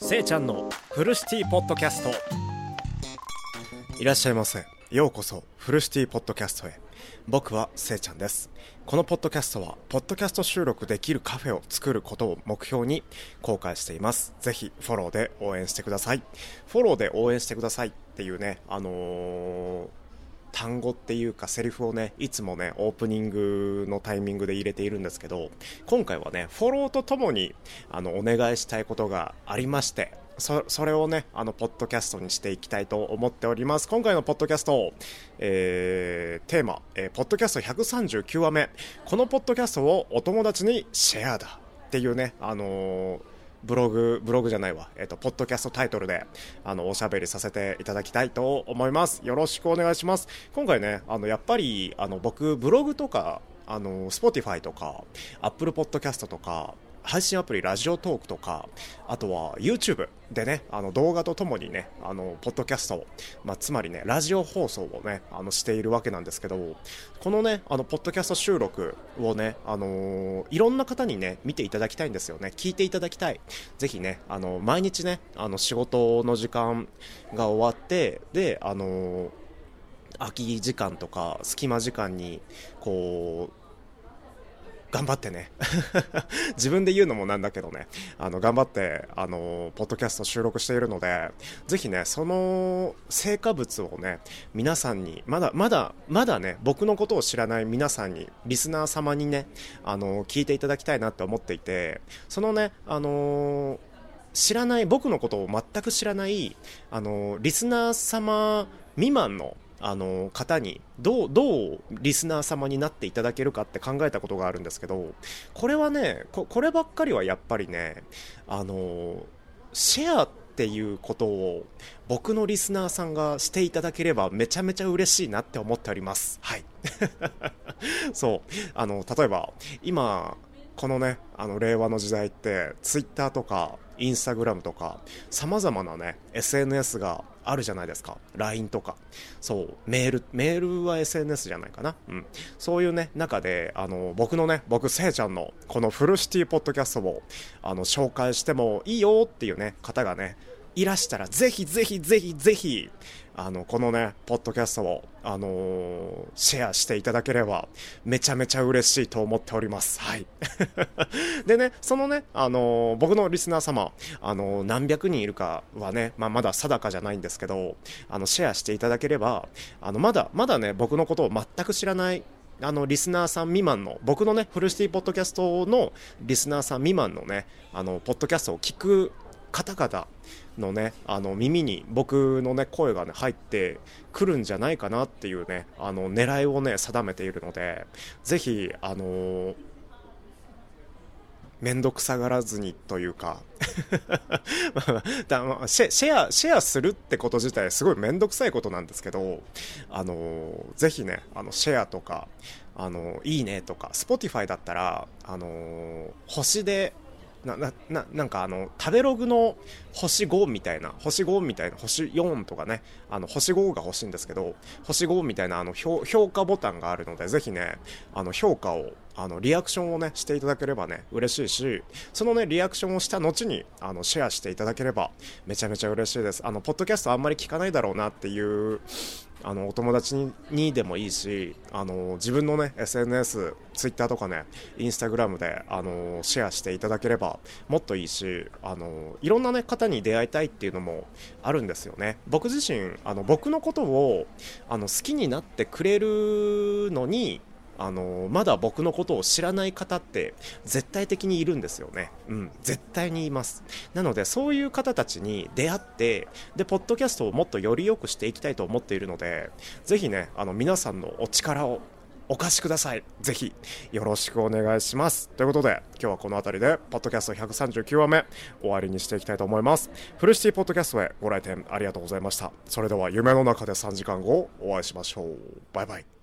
せいちゃんのフルシティポッドキャスト。いらっしゃいませ。ようこそフルシティポッドキャストへ。僕はせいちゃんです。このポッドキャストはポッドキャスト収録できるカフェを作ることを目標に公開しています。ぜひフォローで応援してください。フォローで応援してくださいっていうねあのー単語っていうかセリフをねいつもねオープニングのタイミングで入れているんですけど今回はねフォローとともにあのお願いしたいことがありましてそそれをねあのポッドキャストにしていきたいと思っております。今回のポッドキャスト、えー、テーマ、えー、ポッドキャスト139話目。このポッドキャストをお友達にシェアだっていうねあのーブログ、ブログじゃないわ、えっ、と、ポッドキャストタイトルで、あの、おしゃべりさせていただきたいと思います。よろしくお願いします。今回ね、あの、やっぱり、あの、僕、ブログとか、あの、Spotify とか、Apple Podcast とか、配信アプリラジオトークとかあとは YouTube でねあの動画とともにねあのポッドキャスト、まあ、つまりねラジオ放送をねあのしているわけなんですけどこのねあのポッドキャスト収録をねあのー、いろんな方にね見ていただきたいんですよね。聞いていただきたい。ぜひねあの毎日ねあの仕事の時間が終わってであのー空き時間とか隙間時間にこう頑張ってね。自分で言うのもなんだけどね。あの頑張ってあのポッドキャスト収録しているのでぜひねその成果物をね皆さんにまだまだまだね僕のことを知らない皆さんにリスナー様にねあの聞いていただきたいなって思っていてそのねあの知らない僕のことを全く知らないあのリスナー様未満のあの方にどうどうリスナー様になっていただけるかって考えたことがあるんですけどこれはねこればっかりはやっぱりねあのシェアっていうことを僕のリスナーさんがしていただければめちゃめちゃ嬉しいなって思っております。はい。そう。あの例えば今このねあの令和の時代ってツイッターとかインスタグラムとかさまざまなね SNS があるじゃないですか。LINE とか。そう、メール、メールは SNS じゃないかな。うん。そういうね、中で、あの、僕のね、僕、せいちゃんの、このフルシティポッドキャストを、あの、紹介してもいいよっていうね、方がね、いらしたら、ぜひぜひぜひぜひ、あの、このね、ポッドキャストを、あのー、シェアしていただければ、めちゃめちゃ嬉しいと思っております。はい。でね、そのね、あのー、僕のリスナー様、あのー、何百人いるかはね、まあ、まだ定かじゃないんですけど、あの、シェアしていただければ、あの、まだ、まだね、僕のことを全く知らないあの、リスナーさん未満の、僕のね、フルシティポッドキャストのリスナーさん未満のね、あの、ポッドキャストを聞く方々のねあの耳に僕のね声がね入ってくるんじゃないかなっていうねあの狙いをね定めているのでぜひあの面倒くさがらずにというか シェシェアシェアするってこと自体すごい面倒くさいことなんですけどあのぜひねあのシェアとかあのいいねとか Spotify だったらあの星でななななんかあの食べログの星5みたいな星5みたいな星4とかねあの星5が欲しいんですけど星5みたいなあの評価ボタンがあるのでぜひねあの評価をあのリアクションをねしていただければね嬉しいしそのねリアクションをした後にあのシェアしていただければめちゃめちゃ嬉しいです。あのポッドキャストあんまり聞かないだろうなっていうあのお友達にでもいいしあの自分のね SNS、Twitter とかね Instagram であのシェアしていただければもっといいしあのいろんな、ね、方に出会いたいっていうのもあるんですよね。僕自身あの僕のことをあの好きになってくれるのにあのまだ僕のことを知らない方って絶対的にいるんですよね。うん、絶対にいます。なので、そういう方たちに出会って、で、ポッドキャストをもっとより良くしていきたいと思っているので、ぜひね、あの、皆さんのお力をお貸しください。ぜひ、よろしくお願いします。ということで、今日はこの辺りで、ポッドキャスト139話目、終わりにしていきたいと思います。フルシティポッドキャストへご来店ありがとうございました。それでは、夢の中で3時間後、お会いしましょう。バイバイ。